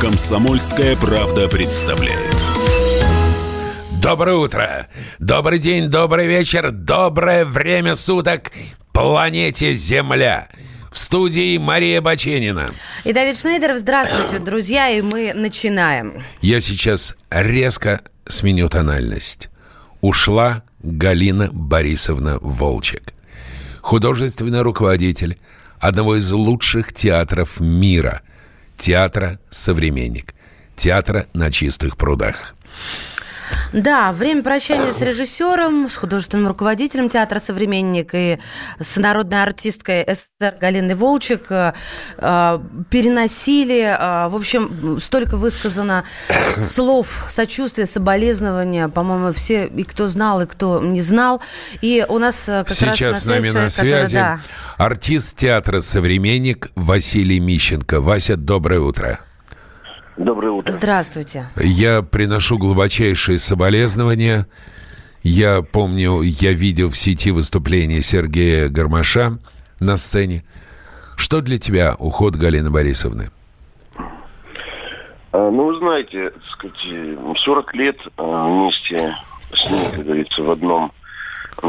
Комсомольская правда представляет. Доброе утро, добрый день, добрый вечер, доброе время суток планете Земля. В студии Мария Баченина. И Давид Шнейдеров. Здравствуйте, друзья, и мы начинаем. Я сейчас резко сменю тональность. Ушла Галина Борисовна Волчек. Художественный руководитель одного из лучших театров мира – театра «Современник», театра на чистых прудах. Да, время прощания с режиссером, с художественным руководителем театра «Современник» и с народной артисткой СССР Галиной Волчек э, э, переносили. Э, в общем, столько высказано слов сочувствия, соболезнования. По-моему, все, и кто знал, и кто не знал. И у нас как Сейчас раз с нами на связи который, да. артист театра «Современник» Василий Мищенко. Вася, доброе утро. Доброе утро. Здравствуйте. Я приношу глубочайшие соболезнования. Я помню, я видел в сети выступление Сергея Гармаша на сцене. Что для тебя уход Галины Борисовны? А, ну, вы знаете, так сказать, 40 лет а, вместе с ней, как говорится, в одном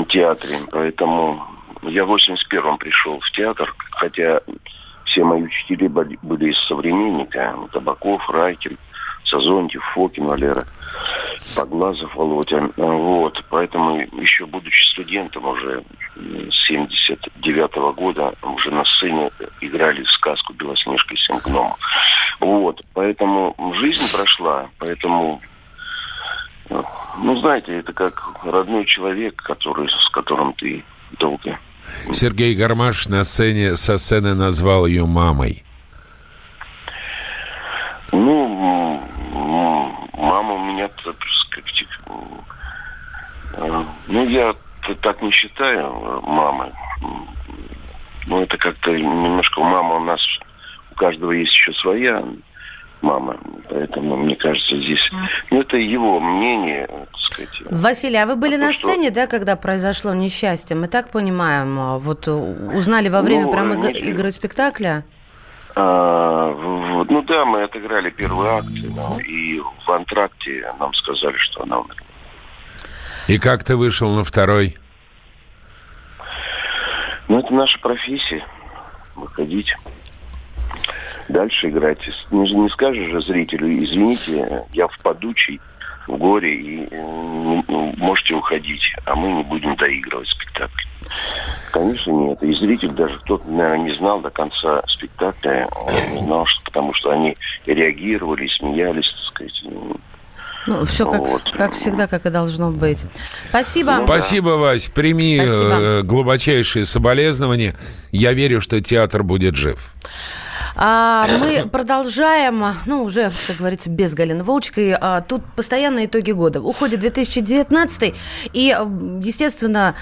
театре. Поэтому я в 81-м пришел в театр, хотя все мои учителя были из современника. Табаков, Райкин, Сазонтьев, Фокин, Валера, Поглазов, Володя. Вот. Поэтому еще будучи студентом уже с 79 -го года уже на сцене играли сказку «Белоснежка и семь гномов». Вот. Поэтому жизнь прошла, поэтому ну, знаете, это как родной человек, который, с которым ты долго Сергей Гармаш на сцене, со сцены назвал ее мамой. Ну, мама у меня, э, ну, я так не считаю мамой. Ну, это как-то немножко мама у нас, у каждого есть еще своя мама. Поэтому, мне кажется, здесь... Ну, это его мнение, так сказать. Василий, а вы были а на сцене, что... да, когда произошло несчастье? Мы так понимаем, а, вот узнали во время ну, прямо не... игры спектакля? А, в, ну да, мы отыграли первый акт, да, и в антракте нам сказали, что она умерла. И как ты вышел на второй? Ну, это наша профессия. Выходить дальше играть. Не, не скажешь же зрителю, извините, я в подучий, в горе, и ну, можете уходить, а мы не будем доигрывать спектакль. Конечно, нет. И зритель даже кто-то, наверное, не знал до конца спектакля, не знал, что, потому что они реагировали, смеялись, так сказать. Ну, все как, вот. как всегда, как и должно быть. Спасибо. Спасибо, Вась. Прими Спасибо. Э, глубочайшие соболезнования. Я верю, что театр будет жив. А, мы продолжаем, ну, уже, как говорится, без Галины Волчкой. А, тут постоянные итоги года. Уходит 2019, и, естественно,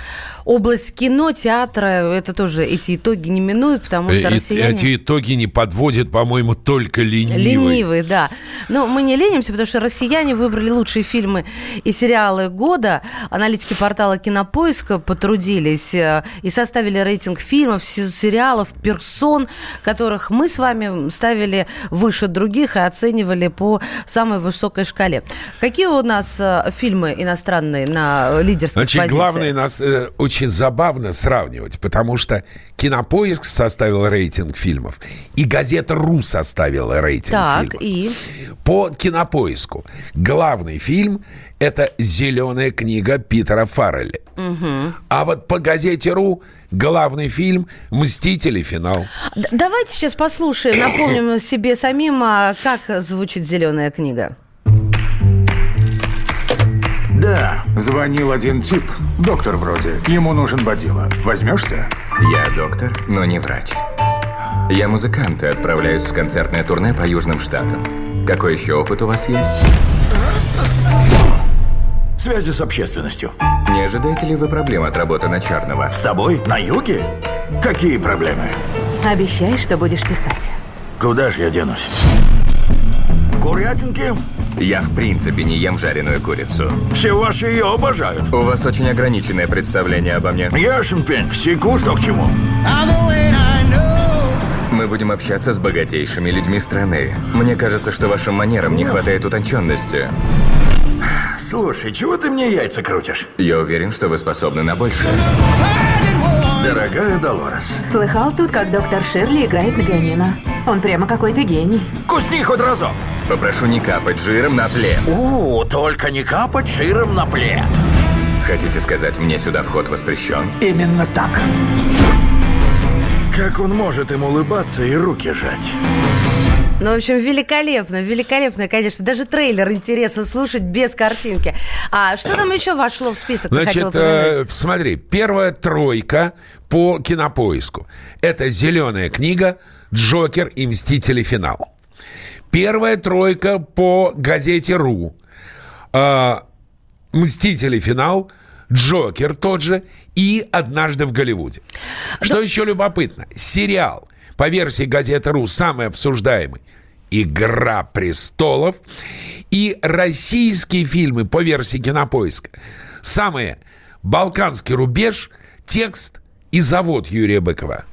область кино, театра, это тоже эти итоги не минуют, потому что и, россияне... Эти итоги не подводят, по-моему, только ленивые. Ленивые, да. Но мы не ленимся, потому что россияне выбрали лучшие фильмы и сериалы года. Аналитики портала Кинопоиска потрудились э, и составили рейтинг фильмов, сериалов, персон, которых мы с вами ставили выше других и оценивали по самой высокой шкале. Какие у нас э, фильмы иностранные на лидерских Значит, позициях? главное, нас, э, очень забавно сравнивать, потому что Кинопоиск составил рейтинг фильмов, и газета «Ру» составила рейтинг так, фильмов. и? По Кинопоиску главный фильм – это «Зеленая книга» Питера Фаррелли. Угу. А вот по газете «Ру» главный фильм «Мстители. Финал». Д- давайте сейчас послушаем, напомним себе самим, а как звучит «Зеленая книга». Да, звонил один тип, доктор вроде. Ему нужен водила. Возьмешься? Я доктор, но не врач. Я музыкант и отправляюсь в концертное турне по Южным Штатам. Какой еще опыт у вас есть? Связи с общественностью. Не ожидаете ли вы проблем от работы на черного? С тобой? На юге? Какие проблемы? Обещай, что будешь писать. Куда же я денусь? Курятинки? Я в принципе не ем жареную курицу. Все ваши ее обожают. У вас очень ограниченное представление обо мне. Яшин пень, секу, что к чему. Мы будем общаться с богатейшими людьми страны. Мне кажется, что вашим манерам не хватает утонченности. Слушай, чего ты мне яйца крутишь? Я уверен, что вы способны на большее. Дорогая Долорес, Слыхал тут, как доктор Ширли играет на пианино. Он прямо какой-то гений. кусни хоть разок. Попрошу не капать жиром на плед. У, только не капать жиром на плед. Хотите сказать, мне сюда вход воспрещен? Именно так. Как он может им улыбаться и руки жать? Ну, в общем, великолепно, великолепно, конечно. Даже трейлер интересно слушать без картинки. А что там еще вошло в список? Значит, э, смотри, первая тройка по кинопоиску. Это «Зеленая книга», «Джокер» и «Мстители. Финал». Первая тройка по газете «Ру». А, «Мстители. Финал», «Джокер» тот же и «Однажды в Голливуде». Что еще любопытно? Сериал по версии газеты «Ру» самый обсуждаемый «Игра престолов» и российские фильмы по версии кинопоиска. Самые «Балканский рубеж», «Текст» и «Завод» Юрия Быкова.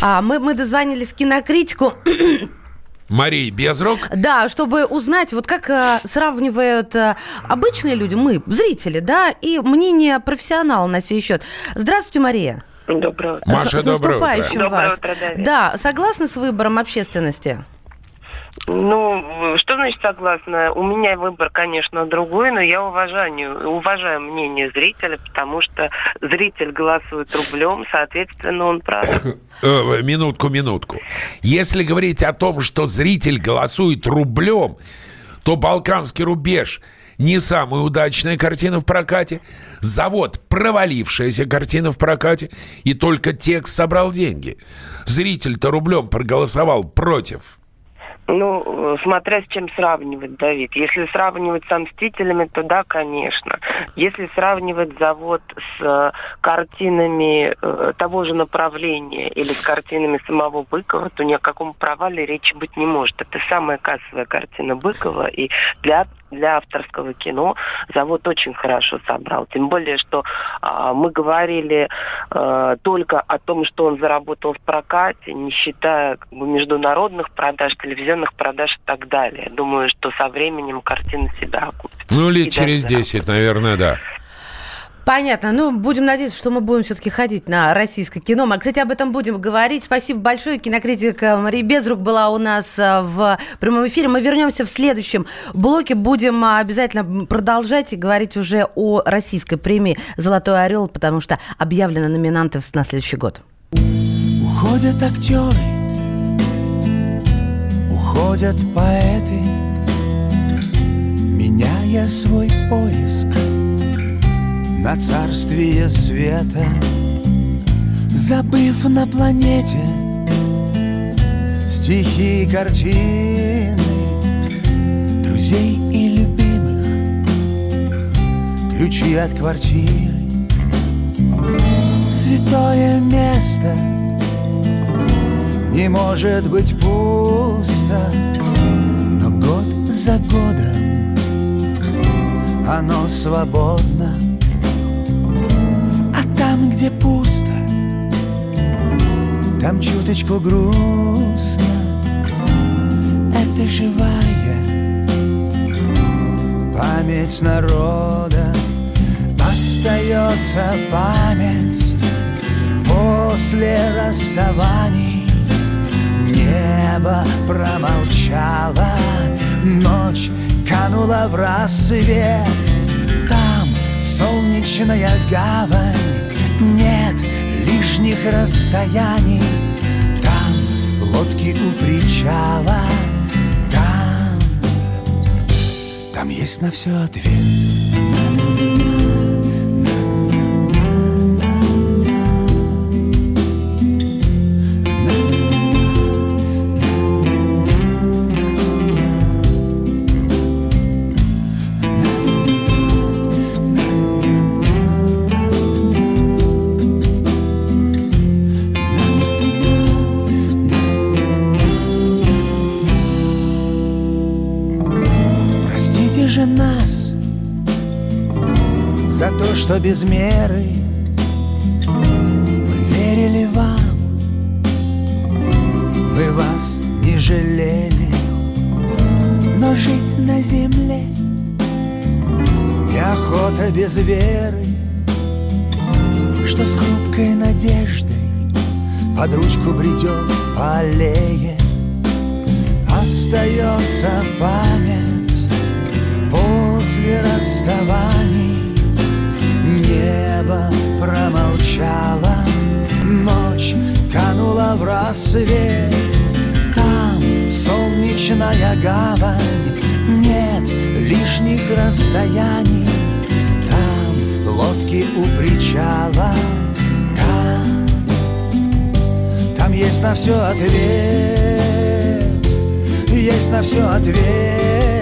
А, мы, мы дозвонились кинокритику, Мария Безрук. да, чтобы узнать, вот как э, сравнивают э, обычные люди, мы, зрители, да, и мнение профессионала на сей счет. Здравствуйте, Мария. Доброе утро. Маша, с, доброе утро. Доброе вас. утро, Давид. да, согласны с выбором общественности? Ну, что значит согласна? У меня выбор, конечно, другой, но я уважаю, уважаю мнение зрителя, потому что зритель голосует рублем, соответственно, он прав. Э, минутку, минутку. Если говорить о том, что зритель голосует рублем, то «Балканский рубеж» не самая удачная картина в прокате, «Завод» провалившаяся картина в прокате, и только текст собрал деньги. Зритель-то рублем проголосовал против. Ну, смотря с чем сравнивать, Давид. Если сравнивать с «Мстителями», то да, конечно. Если сравнивать завод с э, картинами э, того же направления или с картинами самого Быкова, то ни о каком провале речи быть не может. Это самая кассовая картина Быкова, и для для авторского кино завод очень хорошо собрал. Тем более, что а, мы говорили а, только о том, что он заработал в прокате, не считая как бы, международных продаж, телевизионных продаж и так далее. Думаю, что со временем картина себя окупит. Ну, И лет даже через заработает. 10, наверное, да. Понятно. Ну, будем надеяться, что мы будем все-таки ходить на российское кино. Мы, кстати, об этом будем говорить. Спасибо большое. Кинокритика Мария Безрук была у нас а, в прямом эфире. Мы вернемся в следующем блоке. Будем а, обязательно продолжать и говорить уже о российской премии «Золотой орел», потому что объявлены номинанты на следующий год. Уходят актеры, уходят поэты, меняя свой поиск на царствие света, забыв на планете стихи и картины, друзей и любимых, ключи от квартиры, святое место не может быть пусто, но год за годом оно свободно. Где пусто, там чуточку грустно. Это живая память народа, остается память после расставаний. Небо промолчало, ночь канула в рассвет. Там солнечная гавань, нет лишних расстояний. Там лодки у причала, там, там есть на все ответ. Что без меры Мы верили вам. Мы вас не жалели Но жить на земле Неохота без веры Что с хрупкой надеждой Под ручку бредем по аллее. Остается память После расставаний Небо промолчало Ночь канула в рассвет. Там солнечная гавань Нет лишних расстояний. Там лодки у причала Там, там есть на все ответ Есть на все ответ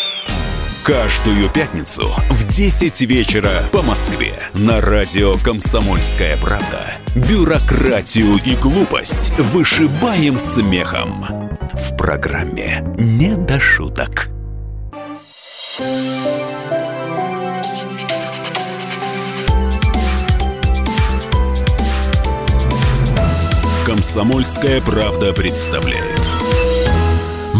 Каждую пятницу в 10 вечера по Москве на радио «Комсомольская правда». Бюрократию и глупость вышибаем смехом. В программе «Не до шуток». «Комсомольская правда» представляет.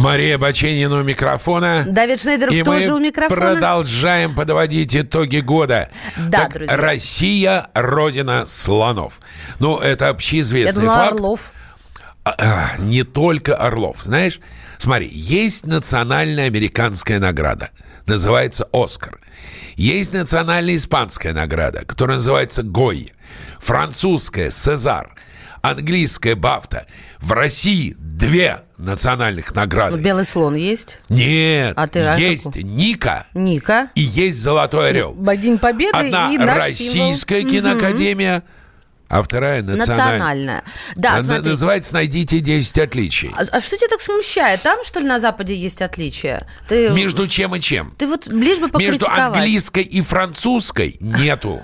Мария Баченина у микрофона. Давид Шнейдеров И тоже мы у микрофона. продолжаем подводить итоги года. Да, Так, друзья. Россия – родина слонов. Ну, это Я общеизвестный думала, факт. Орлов. А, а, не только Орлов. Знаешь, смотри, есть национальная американская награда. Называется «Оскар». Есть национальная испанская награда, которая называется «Гой». Французская «Сезар». Английская «Бафта». В России две национальных награды. Ну, Белый слон есть? Нет, А ты, есть какой? Ника Ника. и есть Золотой Орел. Богинь Победы Одна и российская символ. киноакадемия, а вторая национальная. Национальная. Да, Она называется «Найдите 10 отличий». А, а что тебя так смущает? Там, что ли, на Западе есть отличия? Ты, Между чем и чем? ты вот лишь бы Между покритиковать. английской и французской нету.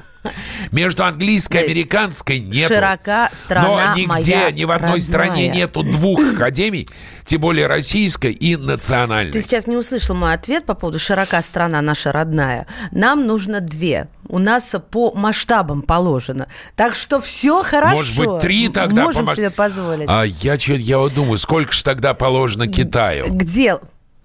Между английской и американской нету. Широка страна Но нигде, моя ни в одной родная. стране нету двух академий, тем более российской и национальной. Ты сейчас не услышал мой ответ по поводу «широка страна наша родная». Нам нужно две. У нас по масштабам положено. Так что все хорошо. Может быть, три тогда Можем помаш- себе позволить. А я, я вот думаю, сколько же тогда положено Китаю? Где...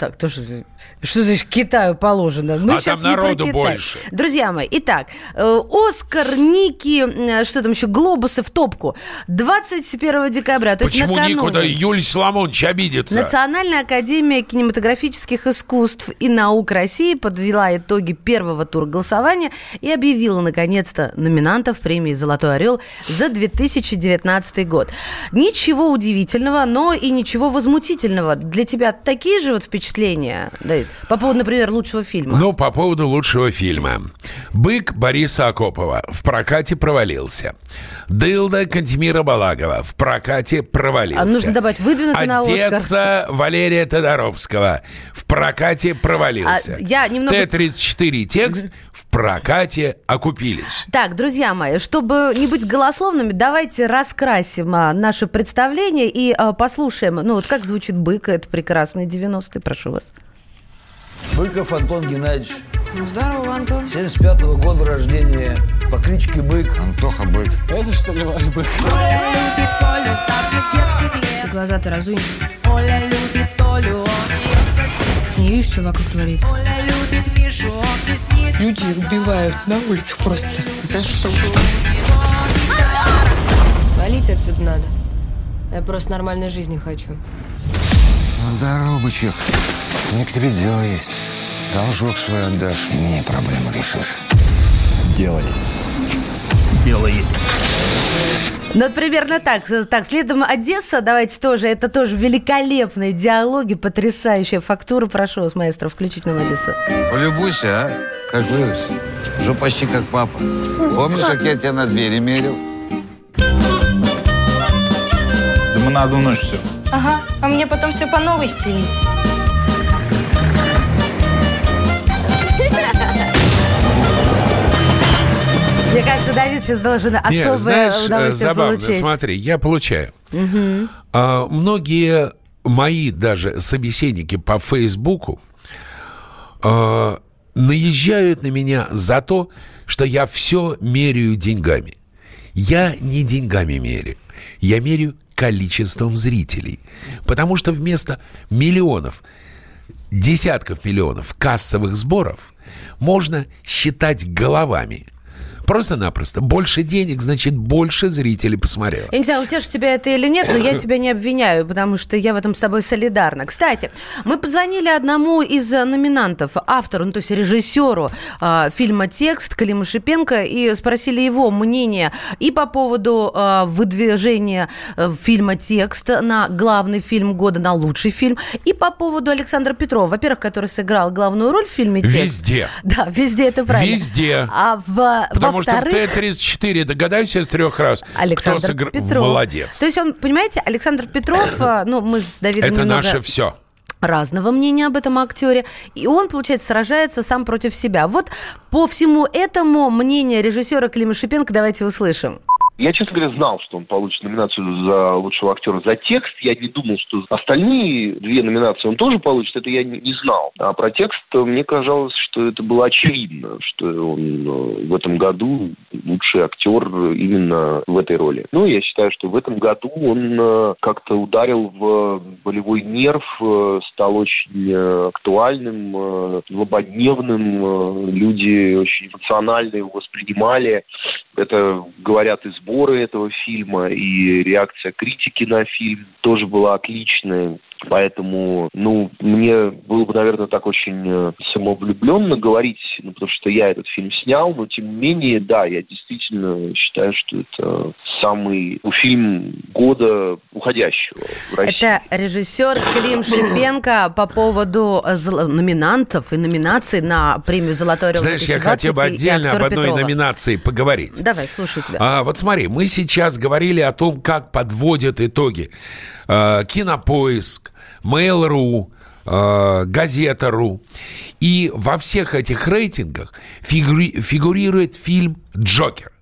Так, тоже... Что значит Китаю положено? Мы А сейчас там не про народу Китай. больше. Друзья мои, итак, э, Оскар, Ники, э, что там еще, Глобусы в топку. 21 декабря, то Почему есть никуда накануне. Юль Соломонович обидится? Национальная академия кинематографических искусств и наук России подвела итоги первого тура голосования и объявила, наконец-то, номинантов премии «Золотой орел» за 2019 год. Ничего удивительного, но и ничего возмутительного. Для тебя такие же вот впечатления, Давид? По поводу, например, лучшего фильма? Ну, по поводу лучшего фильма. «Бык» Бориса Акопова в прокате провалился. «Дылда» Кантемира Балагова в прокате провалился. А нужно добавить «выдвинутый на Оскар». «Одесса» Валерия Тодоровского в прокате провалился. А, я немного- Т-34 текст в прокате окупились. Так, друзья мои, чтобы не быть голословными, давайте раскрасим а, наше представление и а, послушаем, ну вот как звучит «Бык», это прекрасные 90-е, прошу вас. Быков Антон Геннадьевич. Ну, здорово, Антон. 75-го года рождения. По кличке Бык. Антоха Бык. Это что ли ваш бык? Ты глаза-то разуй. Не видишь, что вокруг творится? Люди убивают на улицах просто. За что? Валить отсюда надо. Я просто нормальной жизни хочу. Здорово, бычок. Мне к тебе дело есть. Должок свой отдашь, и мне проблему решишь. Дело есть. Дело есть. Ну, вот примерно так. Так, следом Одесса, давайте тоже. Это тоже великолепные диалоги, потрясающая фактура. Прошу вас, маэстро, включить нам Одессу. Полюбуйся, а? Как вырос. Уже почти как папа. Помнишь, как я тебя на двери мерил? Да мы на одну ночь все. Ага, а мне потом все по новой стелить. Мне кажется, Давид сейчас должен Нет, особое знаешь, э, удовольствие забавно, получить. смотри, я получаю. Мгм. А, многие мои даже собеседники по Фейсбуку а, наезжают на меня за то, что я все меряю деньгами. Я не деньгами меряю. Я меряю количеством зрителей. Потому что вместо миллионов, десятков миллионов кассовых сборов можно считать головами. Просто-напросто. Больше денег, значит, больше зрителей посмотрело. Я не знаю, утешит тебя это или нет, но я тебя не обвиняю, потому что я в этом с тобой солидарна. Кстати, мы позвонили одному из э, номинантов, автору, ну то есть режиссеру э, фильма «Текст» Клима Шипенко, и спросили его мнение и по поводу э, выдвижения э, фильма «Текст» на главный фильм года, на лучший фильм, и по поводу Александра Петрова, во-первых, который сыграл главную роль в фильме «Текст». Везде. Да, везде, это правильно. Везде. А в, Потому что в во-вторых, Т-34, догадайся с трех раз, Александр кто сыграл. Петров. Молодец. То есть он, понимаете, Александр Петров, э, ну, мы с Давидом Это немного наше все. разного мнения об этом актере, и он, получается, сражается сам против себя. Вот по всему этому мнение режиссера Клима Шипенко давайте услышим. Я, честно говоря, знал, что он получит номинацию за лучшего актера за текст. Я не думал, что остальные две номинации он тоже получит. Это я не, знал. А про текст мне казалось, что это было очевидно, что он э, в этом году лучший актер именно в этой роли. Ну, я считаю, что в этом году он э, как-то ударил в болевой нерв, э, стал очень э, актуальным, э, злободневным. э, Люди очень эмоционально его воспринимали. Это говорят и сборы этого фильма, и реакция критики на фильм тоже была отличная. Поэтому, ну, мне было бы, наверное, так очень э, самовлюбленно говорить, ну, потому что я этот фильм снял, но тем не менее, да, я действительно считаю, что это самый ну, фильм года уходящего в России. Это режиссер Клим Шипенко по поводу э, зл- номинантов и номинаций на премию «Золотой орел» Знаешь, я 2020 хотел бы отдельно об одной Петрова. номинации поговорить. Давай, слушаю тебя. А, вот смотри, мы сейчас говорили о том, как подводят итоги э, Кинопоиск, Mail.ru, э, Газета.ру. И во всех этих рейтингах фигури- фигурирует фильм «Джокер».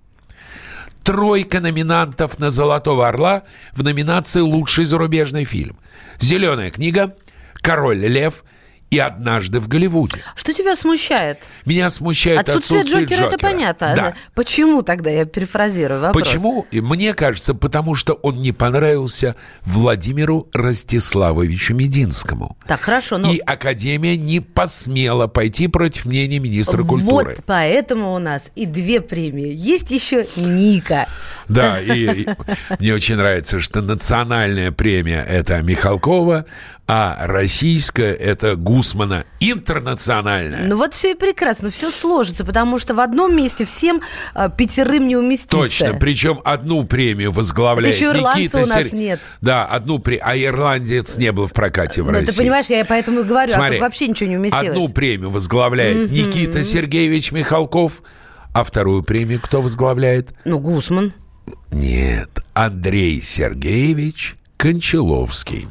Тройка номинантов на «Золотого орла» в номинации «Лучший зарубежный фильм». «Зеленая книга», «Король лев» и «Однажды в Голливуде». Что тебя смущает? Меня смущает Отсутствие, отсутствие, Джокера, это понятно. Да. Почему тогда? Я перефразирую вопрос. Почему? Мне кажется, потому что он не понравился Владимиру Ростиславовичу Мединскому. Так, хорошо, но... И Академия не посмела пойти против мнения министра культуры. Вот поэтому у нас и две премии. Есть еще Ника. Да, и, и мне очень нравится, что национальная премия – это Михалкова, а российская – это Гусмана. Интернациональная. Ну вот все и прекрасно, все сложится, потому что в одном месте всем э, пятерым не уместиться. Точно, причем одну премию возглавляет Это еще Никита у нас Сер- нет. Да, одну премию. А ирландец не был в прокате в Ну, России. ты понимаешь, я поэтому и говорю, а Смотри, тут вообще ничего не уместилось. Одну премию возглавляет Мгм. Никита Сергеевич Михалков, а вторую премию кто возглавляет? Ну, Гусман. Нет, Андрей Сергеевич Кончаловский,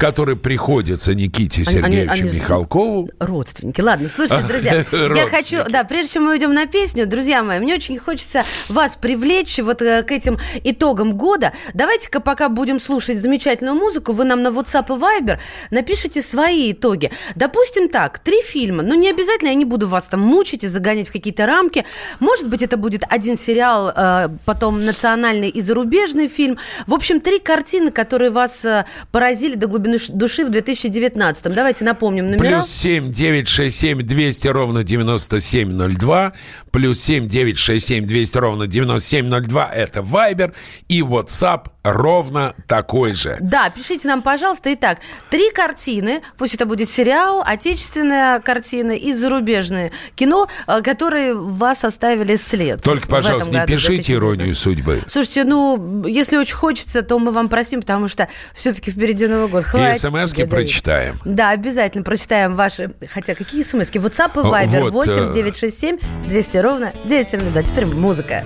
который приходится Никите Они- они- Сергеевичу они- Михалкову. Родственники. Ладно, слушайте, друзья, я хочу, да, прежде чем мы уйдем на песню, друзья мои, мне очень хочется вас привлечь вот э, к этим итогам года. Давайте-ка пока будем слушать замечательную музыку, вы нам на WhatsApp и Viber напишите свои итоги. Допустим так, три фильма, ну не обязательно, я не буду вас там мучить и загонять в какие-то рамки. Может быть, это будет один сериал, э, потом национальный и зарубежный фильм. В общем, три картины, которые вас э, поразили до глубины души в 2019. Давайте напомним номера. Плюс семь девять шесть семь двести ровно девяносто семь ноль два. Плюс семь девять шесть семь двести ровно девяносто семь ноль два. Это Вайбер и WhatsApp ровно такой же. Да, пишите нам, пожалуйста. Итак, три картины, пусть это будет сериал, отечественная картина и зарубежное кино, э, которые вас оставили след. Только, пожалуйста, этом не году, пишите 2019. иронию судьбы. Слушайте, ну, если очень хочется, то мы вам простим, потому что все-таки впереди Новый год. И Хватит смс-ки тебе давить. прочитаем. Да, обязательно прочитаем ваши... Хотя какие смс-ки? WhatsApp и Viber вот, 8 э, 967 200 ровно. 9702. Теперь музыка.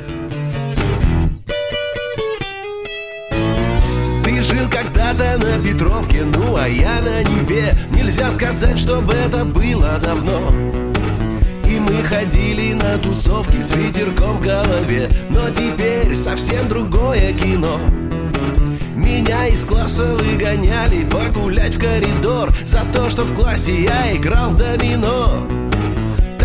Жил когда-то на Петровке, ну а я на Неве. Нельзя сказать, чтобы это было давно. И мы ходили на тусовки с ветерком в голове. Но теперь совсем другое кино. Меня из класса выгоняли погулять в коридор За то, что в классе я играл в домино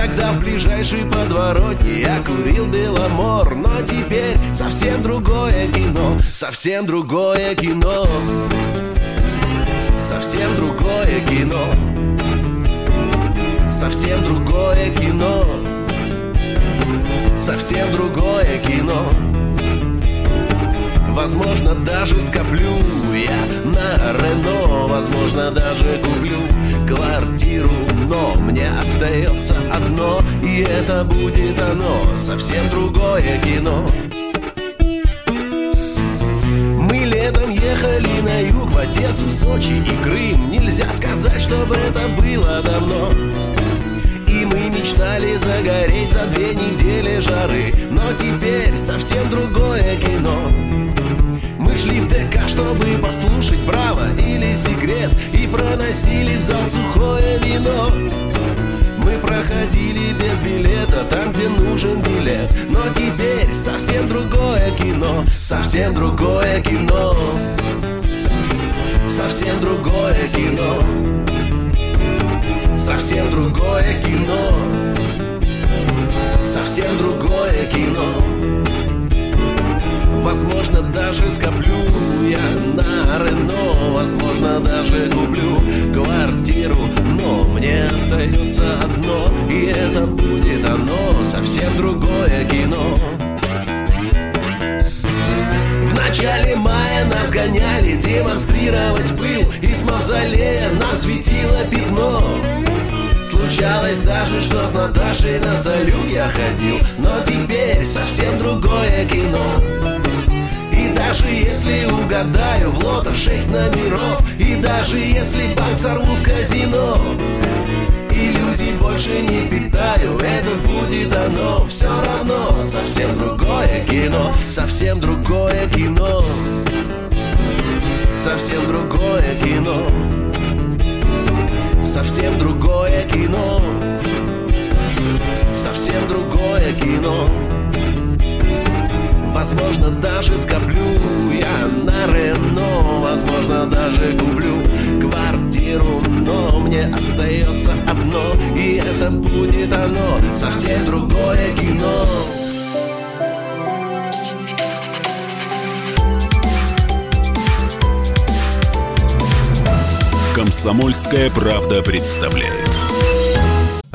Тогда в ближайшей подворотне я курил Беломор. Но теперь совсем другое кино Совсем другое кино. Совсем другое кино. Совсем другое кино. Совсем другое кино. Возможно, даже скоплю я на Рено Возможно, даже куплю квартиру Но мне остается одно И это будет оно Совсем другое кино. Мы летом ехали на юг В Одессу, Сочи и Крым. Нельзя сказать, чтобы это было давно. И мы мечтали загореть за две недели жары Но теперь совсем другое кино шли в ДК, чтобы послушать «Браво» или «Секрет» И проносили в зал сухое вино. Мы проходили без билета там, где нужен билет Но теперь совсем другое кино Совсем другое кино. Совсем другое кино. Совсем другое кино. Совсем другое кино Возможно, даже скоплю я на Рено. Возможно, даже куплю квартиру. Но мне остается одно И это будет оно. Совсем другое кино. В начале мая нас гоняли демонстрировать пыл. Из мавзолея нам светило пятно. Случалось даже, что с Наташей на салют я ходил. Но теперь совсем другое кино. И даже если угадаю в лото шесть номеров. И даже если банк сорву в казино Иллюзий больше не питаю, это будет оно. Все равно совсем другое кино Совсем другое кино. Совсем другое кино. Совсем другое кино. Совсем другое кино Возможно, даже скоплю я на Рено Возможно, даже куплю квартиру Но мне остается одно И это будет оно Совсем другое кино Комсомольская правда представляет.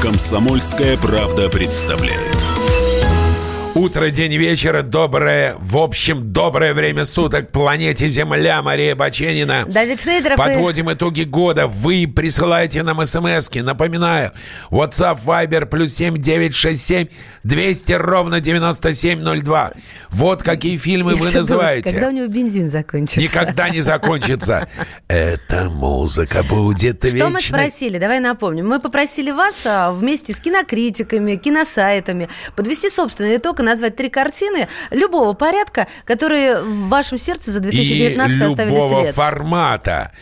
«Комсомольская правда» представляет. Утро, день, вечер, доброе, в общем, доброе время суток планете Земля, Мария Баченина. Давид Шнейдеров и- Подводим итоги года. Вы присылаете нам смс -ки. Напоминаю, WhatsApp, Viber, плюс 7 967 200 ровно 9702. Вот какие фильмы Я вы всё думаю, называете. Когда у него бензин закончится. Никогда не закончится. Эта музыка будет Что мы вечной. спросили? Давай напомним. Мы попросили вас а, вместе с кинокритиками, киносайтами подвести собственный итог и назвать три картины любого порядка, которые в вашем сердце за 2019 и оставили любого след. формата.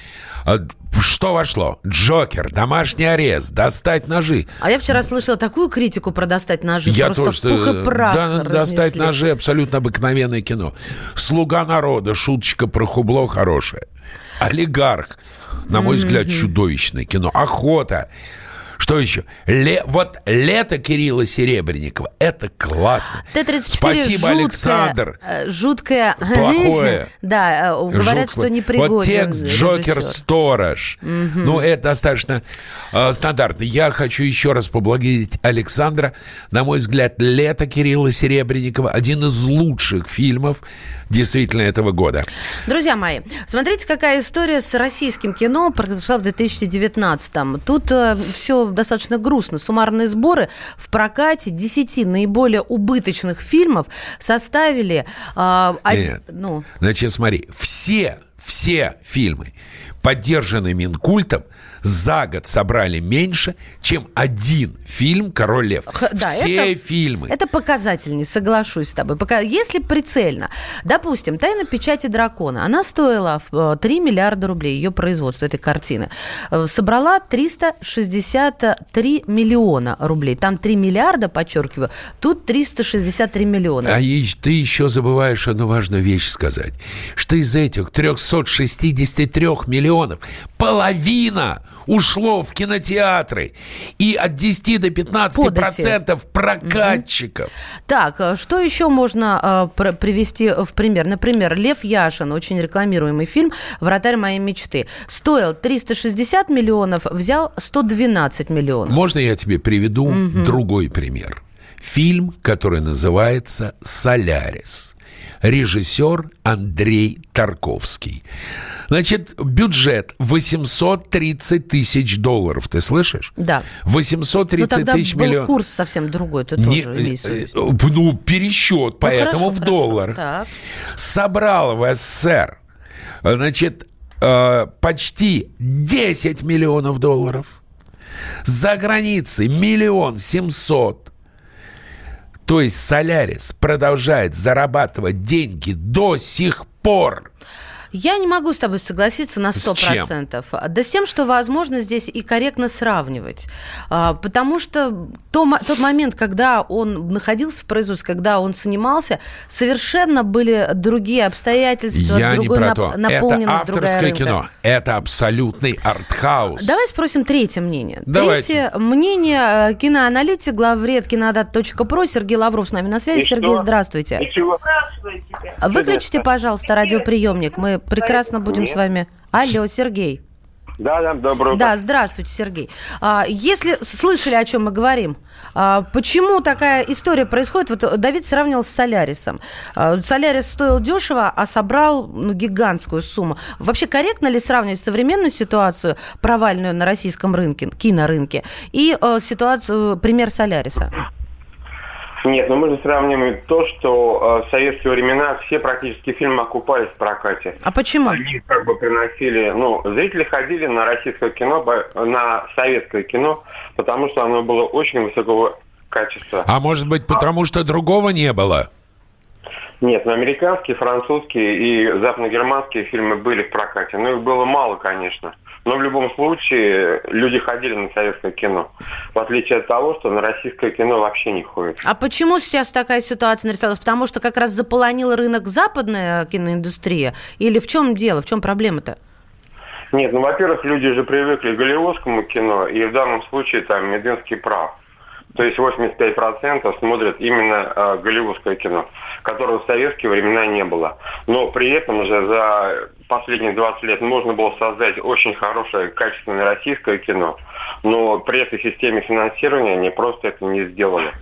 А, Что вошло? Джокер, домашний арест, достать ножи. А я вчера слышала такую критику про достать ножи. Я просто тоже, пух и прах да, достать ножи абсолютно обыкновенное кино. Слуга народа, шуточка про хубло хорошая. Олигарх, на мой взгляд, Мгм. чудовищное кино. Охота. Что еще? Ле- Вот лето Кирилла Серебренникова. Это классно. Т-34 Спасибо, жуткое, Александр. э, Жуткое. Плохое. Да, э, говорят, что не Вот текст Джокер Сторож. Ну, это достаточно э, стандартно. Я хочу еще раз поблагодарить Александра. На мой взгляд, «Лето» Кирилла Серебренникова один из лучших фильмов действительно этого года. Друзья мои, смотрите, какая история с российским кино произошла в 2019-м. Тут все достаточно грустно. Суммарные сборы в прокате 10 наиболее убыточных фильмов составили... э, од- Нет. ну, Значит, смотри, все, все фильмы, поддержанные Минкультом, за год собрали меньше, чем один фильм «Король лев». Да, все это- фильмы. Это показательней, соглашусь с тобой. Пока, если прицельно, допустим, «Тайна печати дракона», она стоила э, 3 миллиарда рублей, ее производство этой картины. Э, Собрала 363 миллиона рублей. Там 3 миллиарда, подчеркиваю, тут 363 миллиона. А и ты еще забываешь одну важную вещь сказать, что из этих 363 миллионов половина ушло в кинотеатры и от 10 до 15 процентов прокатчиков. Так, э, что еще можно э, пр- привести в пример? Например, Лев Яшин, очень рекламируемый фильм «Вратарь моей мечты». Стоил 360 миллионов, взял 112 миллионов. Можно я тебе приведу Мгм. другой пример? Фильм, который называется «Солярис». Режиссер Андрей Тарковский. Значит, бюджет 830 тысяч долларов, ты слышишь? Да. 830 Ну, тысяч миллионов. курс совсем другой, ты Не- тоже виду. э, ну, пересчет, поэтому хорошо, в хорошо. долларах. Так. Собрал в СССР, значит, э, почти 10 миллионов долларов. За границей миллион семьсот. То есть Солярис продолжает зарабатывать деньги до сих пор. Я не могу с тобой согласиться на С 100%. Да с тем, что возможно здесь и корректно сравнивать. А, Потому что тот момент, когда он находился в производстве, когда он снимался, совершенно были другие обстоятельства, Я не другой про нап- то. Это наполненность, другая авторское рынка. кино. Это абсолютный артхаус. Давай спросим третье мнение. Давайте. Третье мнение э, киноаналитик, главред кинодат.про Сергей Лавров с нами на связи. И Сергей, что? здравствуйте. Ничего. Выключите, пожалуйста, радиоприемник. Мы прекрасно будем Нет. с вами. Алло, Сергей. Да, да, доброе утро. Да, здравствуйте, Сергей. А, Если слышали, о чем мы говорим, а, почему такая история происходит? Вот Давид сравнивал с Солярисом. А, Солярис стоил дешево, а собрал ну, гигантскую сумму. Вообще корректно ли сравнивать современную ситуацию, провальную на российском рынке, кинорынке, и э, ситуацию, пример Соляриса? Нет, ну мы же сравниваем то, что э, в советские времена все практически фильмы окупались в прокате. А почему? Они как бы приносили, ну, зрители ходили на российское кино, на советское кино, потому что оно было очень высокого качества. А может быть, потому что другого не было? Нет, ну, американские, французские и западногерманские фильмы были в прокате, но их было мало, конечно. Но в любом случае люди ходили на советское кино, в отличие от того, что на российское кино вообще не ходят. А почему сейчас такая ситуация нарисовалась? Потому что как раз заполонил рынок западная киноиндустрия? Или в чем дело, в чем проблема-то? Нет, ну, во-первых, люди же привыкли к голливудскому кино, и в данном случае там Мединский прав. То есть 85% смотрят именно э, голливудское кино, которого в советские времена не было. Но при этом же за последние 20 лет можно было создать очень хорошее, качественное российское кино, но при этой системе финансирования они просто это не сделали.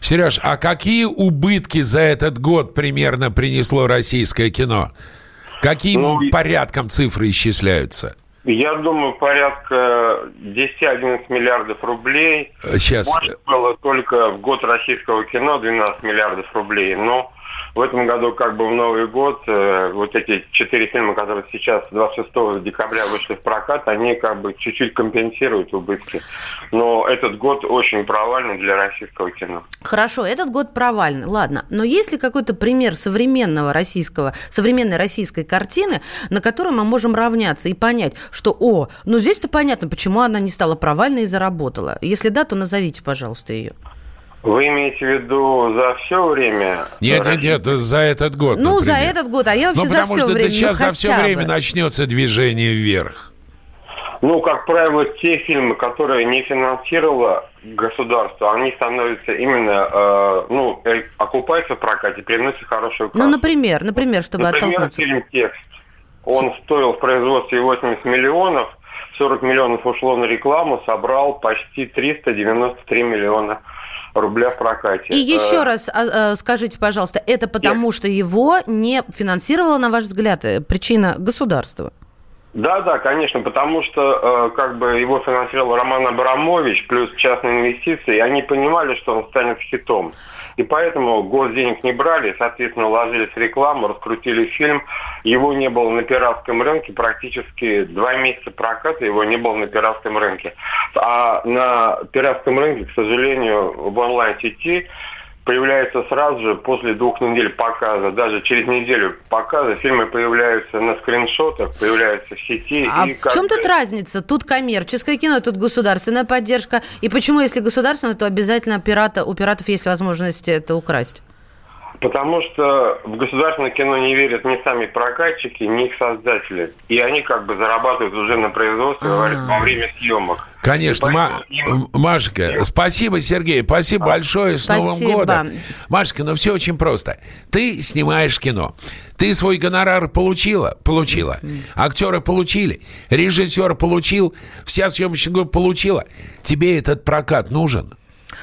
Сереж, а какие убытки за этот год примерно принесло российское кино? Каким Ну, порядком цифры исчисляются? Я думаю, порядка 10-11 миллиардов рублей. Сейчас. Больше было только в год российского кино 12 миллиардов рублей. Но в этом году, как бы в Новый год, э, вот эти четыре фильма, которые сейчас 26 декабря вышли в прокат, они как бы чуть-чуть компенсируют убытки. Но этот год очень провальный для российского кино. Хорошо, этот год провальный, ладно. Но есть ли какой-то пример современного российского, современной российской картины, на которой мы можем равняться и понять, что, о, ну здесь-то понятно, почему она не стала провальной и заработала. Если да, то назовите, пожалуйста, ее. Вы имеете в виду за все время? Нет, нет, нет, за этот год. Ну, за например. этот год, а я вообще Ну, за потому все что время. да сейчас ну, за все время бы. начнется движение вверх. Ну, как правило, те фильмы, которые не финансировало государство, они становятся именно, э, ну, э, окупаются в прокате, приносят хорошую кассу. Ну, например, например, чтобы Например, оттолкнуться. фильм «Текст». Он стоил в производстве 80 миллионов, 40 миллионов ушло на рекламу, собрал почти 393 миллиона рубля в прокате. И еще Э, раз а, а, скажите, пожалуйста, это потому, что его не финансировало, на ваш взгляд, э, причина государства? Да, да, конечно, потому что э, как бы его финансировал Роман Абрамович плюс частные инвестиции, и они понимали, что он станет хитом. И поэтому госденег не брали, соответственно, ложились в рекламу, раскрутили фильм. Его не было на пиратском рынке практически два месяца проката, его не было на пиратском рынке. А на пиратском рынке, к сожалению, в онлайн-сети появляется сразу же после двух недель показа, даже через неделю показа, фильмы появляются на скриншотах, появляются в сети. А и в как чем тут разница? Тут коммерческое кино, тут государственная поддержка. И почему, если государственное, то обязательно пирата, у пиратов есть возможность это украсть? Потому что в государственное кино не верят ни сами прокатчики, ни их создатели. И они как бы зарабатывают уже на производстве во во время съемок. Конечно, Ма- Машка, спасибо, Сергей, спасибо большое, с Новым Спасибо. годом. Машка, ну все очень просто. Ты снимаешь кино. Ты свой гонорар получила? Получила. Актеры получили. Режиссер получил. Вся съемочная группа получила. Тебе этот прокат нужен?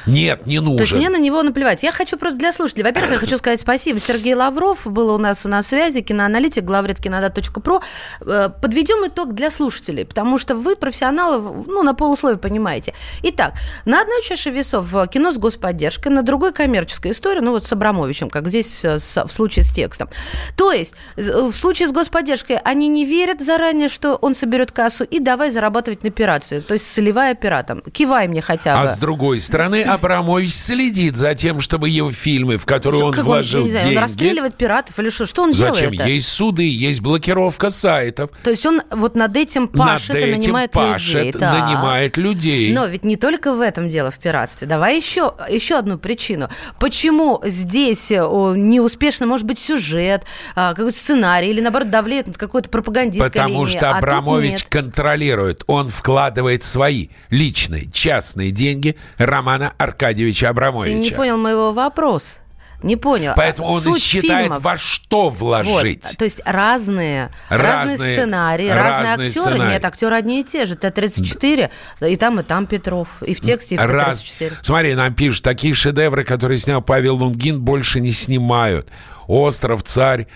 Нет, не нужен. То есть мне на него наплевать. Я хочу просто для слушателей. Во-первых, я хочу сказать спасибо. Сергей Лавров был у нас на связи, киноаналитик, главред кинодат.про. Э, Подведем итог для слушателей, потому что вы, профессионалы, ну, на полусловие понимаете. Итак, на одной чаше весов кино с господдержкой, на другой коммерческая история, ну, вот с Абрамовичем, как здесь э, в случае с текстом. То есть, э, в случае с господдержкой они не верят заранее, что он соберет кассу, и давай зарабатывать на пиратстве, то есть солевая пиратом. Кивай мне хотя бы. А с другой стороны, Абрамович следит за тем, чтобы его фильмы, в которые он Как вложил я не знаю, деньги... Он расстреливает пиратов или что? Что он Зачем? делает? Есть суды, есть блокировка сайтов. То есть он вот над этим пашет Над и этим нанимает пашет, людей. Так. нанимает людей. Но ведь не только в этом дело в пиратстве. Давай еще, еще одну причину. Почему здесь э, неуспешно может быть сюжет, а, какой-то сценарий или, наоборот, давлеет над какой-то пропагандистской Потому линией, что а Абрамович нет. контролирует. Он вкладывает свои личные, частные деньги Романа Аркадьевича Ты Абрамовича. не понял моего вопроса. Не понял. Поэтому он суть считает, фильмов- во что вложить. Вот, то есть разные, разные, Разные- сценарии, разные, разные актеры. сценарии. Нет, актеры одни и те же. Т-34, и там, и там Петров. И в тексте, и в Раз. Т-34. Смотри, нам пишут, такие шедевры, которые снял Павел Лунгин, больше не снимают. «Остров», «Царь».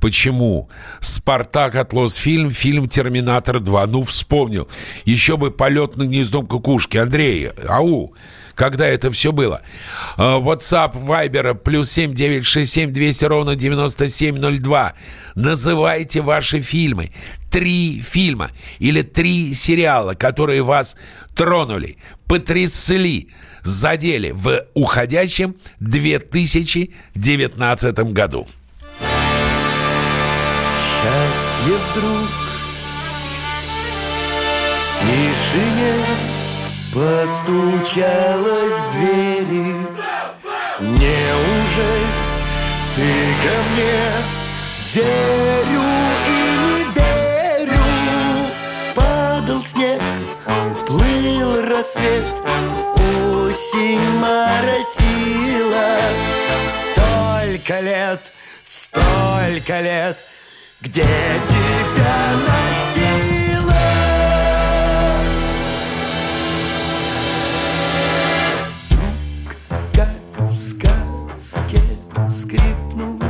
Почему? «Спартак» от Лосфильм, фильм «Терминатор 2». Ну, вспомнил. Еще бы «Полет над гнездом кукушки». Андрей, ау, когда это все было? А, WhatsApp, Viber, плюс 7967 200 ровно 9702. Называйте ваши фильмы. Три фильма или три сериала, которые вас тронули, потрясли, задели в уходящем 2019 году. Счастье вдруг постучалось в двери. Неужели ты ко мне верю и не верю? Падал снег, плыл рассвет, осень моросила. Столько лет, столько лет, где тебя носила? skip no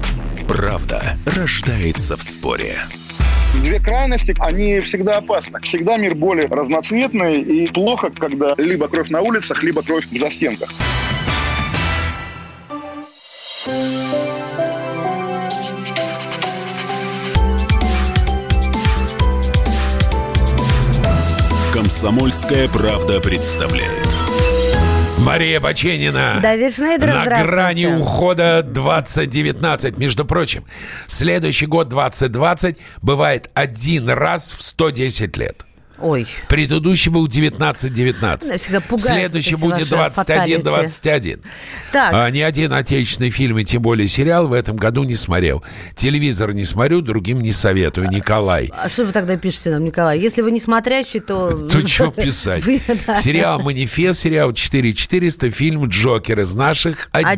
Правда рождается в споре. Две крайности, они всегда опасны. Всегда мир более разноцветный и плохо, когда либо кровь на улицах, либо кровь в застенках. «Комсомольская правда» представляет. Мария Баченина. Давид Шнейдер, На грани ухода 2019. Между прочим, следующий год 2020 бывает один раз в 110 лет. Ой. Предыдущий был 19-19. Меня всегда пугают Следующий будет ваши фаталити. 21-21. Так. А, ни один отечественный фильм и тем более сериал в этом году не смотрел. Телевизор не смотрю, другим не советую. Николай. А что вы тогда пишете нам, Николай? Если вы не смотрящий, то... То что писать? Вы, да. Сериал «Манифест», сериал 4400, фильм «Джокер» из наших Одесса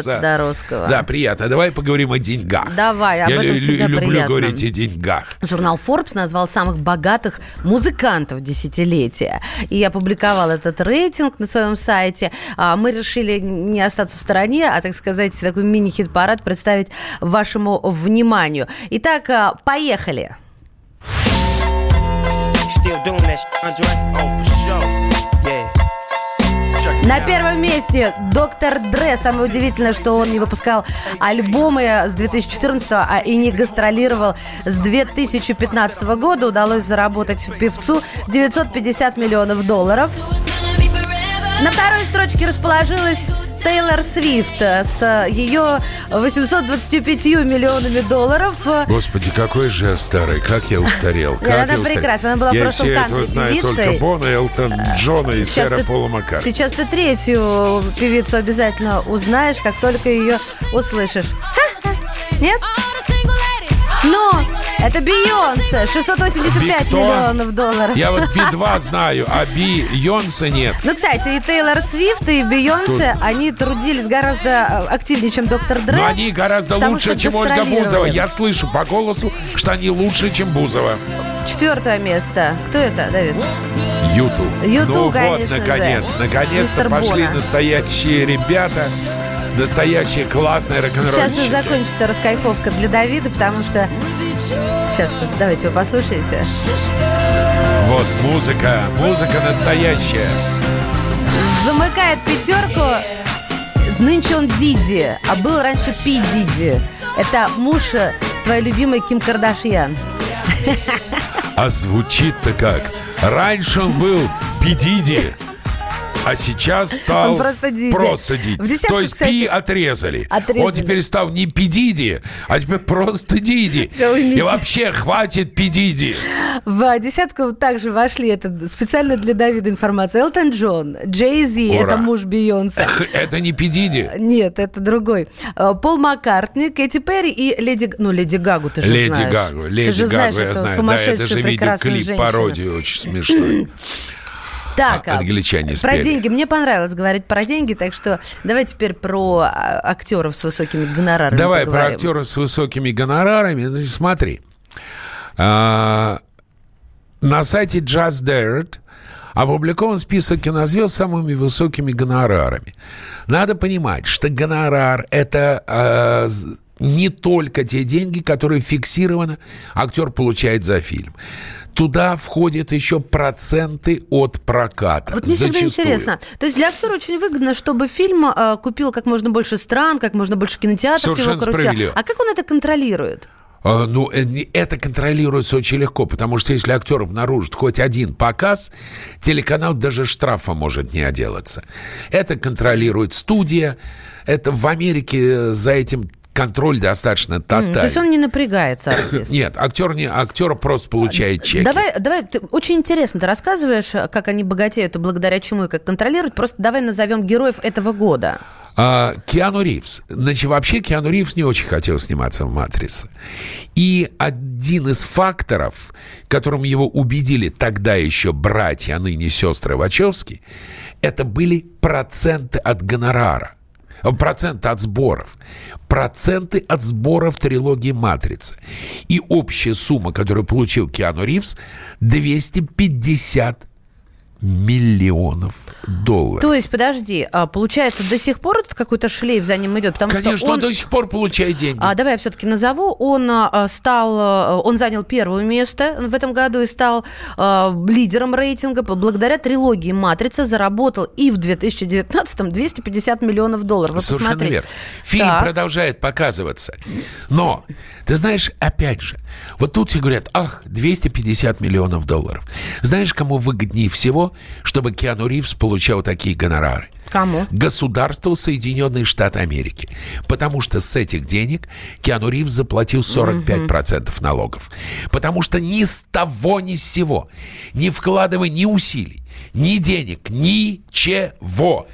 Одесса. Тодоровского. Да, приятно. Давай поговорим о деньгах. Давай, об Я этом лю- всегда люблю приятно. говорить о деньгах. Журнал Forbes назвал самых богатых музыкантов десятилетия. И я опубликовал этот рейтинг на своем сайте. А, Мы решили не остаться в стороне, а, так сказать, такой мини-хит-парад представить вашему вниманию. Итак, а, поехали. Still doing that, Andre? Oh, for sure. На первом месте Доктор Дре. Самое удивительное, что он не выпускал альбомы с 2014 а и не гастролировал с 2015 года. Удалось заработать певцу 950 миллионов долларов. На второй строчке расположилась Тейлор Свифт с ее 825 миллионами долларов. Господи, какой же я старый, как я устарел. Как она я устарел. прекрасна, она была я просто все этого знаю кантри-певицей. только Бона, Элтон Джона и Сейчас сэра Пола Маккартни. Сейчас ты третью певицу обязательно узнаешь, как только ее услышишь. Нет? Но это Бейонсе, 685 Би кто? миллионов долларов. Я вот Би-2 знаю, а Би-Йонса нет. Ну, кстати, и Тейлор Свифт, и Бейонсе, они трудились гораздо э, активнее, чем Доктор Дре. Но они гораздо лучше, чем Ольга. Бузова. Я слышу по голосу, что они лучше, чем Бузова. Четвертое место. Кто это, Давид? Юту. Юту, ну конечно вот, наконец, же. наконец-то пошли Бона. настоящие ребята, настоящие классные Сейчас и рок-н-ролльщики. закончится раскайфовка для Давида, потому что... Сейчас, давайте вы послушаете. Вот музыка, музыка настоящая. Замыкает пятерку. Нынче он Диди, а был раньше Пи Диди. Это муж э, твоей любимой Ким Кардашьян. А звучит-то как? Раньше он был Педиди, А сейчас стал Он просто Диди. просто Диди. В десятку, То есть кстати, Пи отрезали. отрезали. Он теперь стал не Пи Диди, а теперь просто Диди. И вообще хватит Пи Диди. В десятку также вошли, это специально для Давида информация, Элтон Джон, Джей Зи, это муж Бейонсе. Это не Пи Диди. Нет, это другой. Э, Пол Маккартни, Кэти Перри и Леди... Ну, Леди Гагу ты же Леди знаешь. Гагу, ты Леди же знаешь, Гагу, я эту знаю. Да, это же видеоклип, пародию очень смешной. Так, А, англичане про спели. деньги. Мне понравилось говорить про деньги, так что давай теперь про а, актеров с высокими гонорарами Давай про поговорим. актера с высокими гонорарами. Ну, Смотри. А, на сайте Just Dirt опубликован список кинозвезд с самыми высокими гонорарами. Надо понимать, что гонорар – это а, з- не только те деньги, которые фиксированно актер получает за фильм. Туда входят еще проценты от проката. Вот мне всегда Зачастую. интересно. То есть для актера очень выгодно, чтобы фильм э, купил как можно больше стран, как можно больше кинотеатров Совершенно его справедливо. А как он это контролирует? А, Ну, э, это контролируется очень легко, потому что если актер обнаружит хоть один показ, телеканал даже штрафа может не отделаться. Это контролирует студия. Это в Америке за этим контроль достаточно тотальный. То есть он не напрягается, артист. Нет, актер, не, актер просто получает чеки. Давай, давай, ты, очень интересно ты рассказываешь, как они богатеют и благодаря чему и как контролируют. Просто давай назовем героев этого года. А, Киану Ривз. Значит, вообще Киану Ривз не очень хотел сниматься в «Матрице». И один из факторов, которым его убедили тогда еще братья, а ныне сестры Вачовски, это были проценты от гонорара. Проценты от сборов. Проценты от сборов трилогии «Матрица». И общая сумма, которую получил Киану Ривз, 250 миллионов долларов. То есть, подожди, а, получается, до сих пор этот какой-то шлейф за ним идет? Потому Конечно, что он... он... до сих пор получает деньги. А, давай я все-таки назову. Он а, стал, а, он занял первое место в этом году и стал а, лидером рейтинга. Благодаря трилогии «Матрица» заработал и в 2019-м 250 миллионов долларов. Вы Совершенно посмотрите. верно. Фильм Так. продолжает показываться. Но, ты знаешь, опять же, вот тут все говорят, ах, 250 миллионов долларов. Знаешь, кому выгоднее всего, чтобы Киану Ривз получал такие гонорары? Кому? Государству Соединенные Штаты Америки. Потому что с этих денег Киану Ривз заплатил 45% налогов. Потому что ни с того, ни с сего, не вкладывая ни усилий, ни денег, ничего,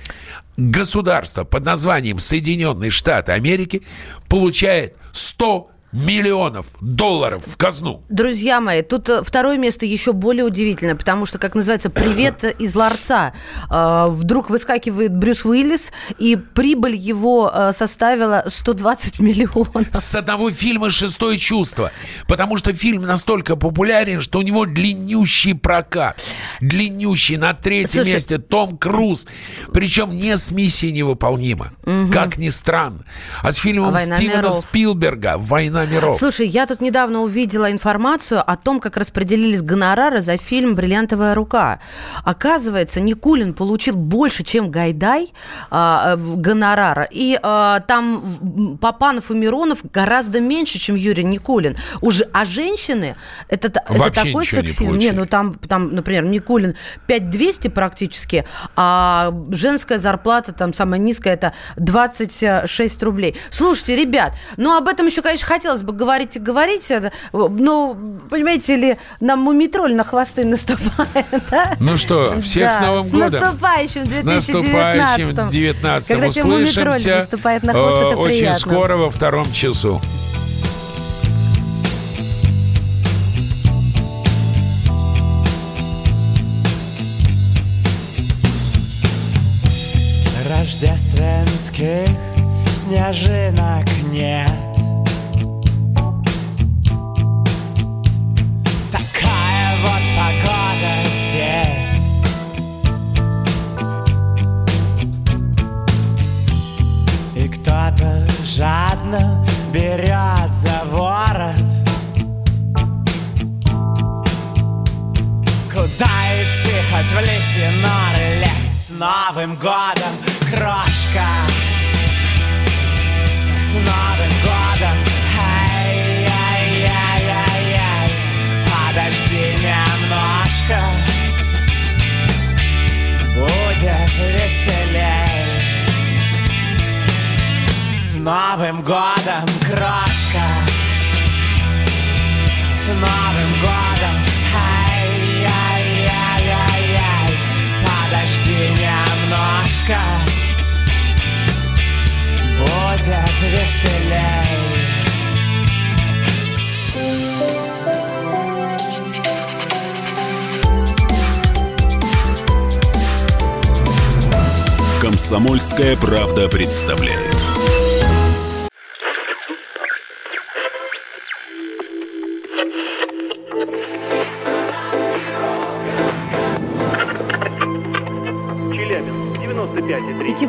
государство под названием Соединенные Штаты Америки получает 100 миллионов долларов в казну. Друзья мои, тут э, второе место еще более удивительное, потому что, как называется, привет из ларца. Э, Вдруг выскакивает Брюс Уиллис, и прибыль его э, составила 120 миллионов. С одного фильма «Шестое чувство». Потому что фильм настолько популярен, что у него длиннющий прокат. Длиннющий. На третьем Слушай. месте Том Круз. Причем не с миссией невыполнима. Как ни странно. А с фильмом «Война Стивена миров». Спилберга «Война миров». Слушай, я тут недавно увидела информацию о том, как распределились гонорары за фильм «Бриллиантовая рука». Оказывается, Никулин получил больше, чем Гайдай а, гонорара. И а, там Папанов и Миронов гораздо меньше, чем Юрий Никулин. Уже, а женщины, это, это такой ничего не сексизм. получили. ну там, там, например, Никулин 5200 практически, а женская зарплата там самая низкая, это 26 рублей. Слушайте, ребят, ну об этом еще, конечно, хотелось бы говорить и говорить, это, но, понимаете ли, нам мумитроль на хвосты наступает, да? Ну что, всех с Да, Новым с годом. наступающим С 2019 наступающим 19 Когда услышимся. наступает на хвост, э, это Очень приятно. скоро во втором часу. Рождественских снежинок нет кто-то жадно берет за ворот. Куда идти, хоть в лесе норы лезть с Новым годом, крошка. С Новым годом, ай-яй-яй-яй-яй. Подожди немножко. Будет Новым годом, крошка. С Новым годом. Ай, ай, ай, ай, ай Подожди немножко. Будет веселей. Комсомольская правда представляет.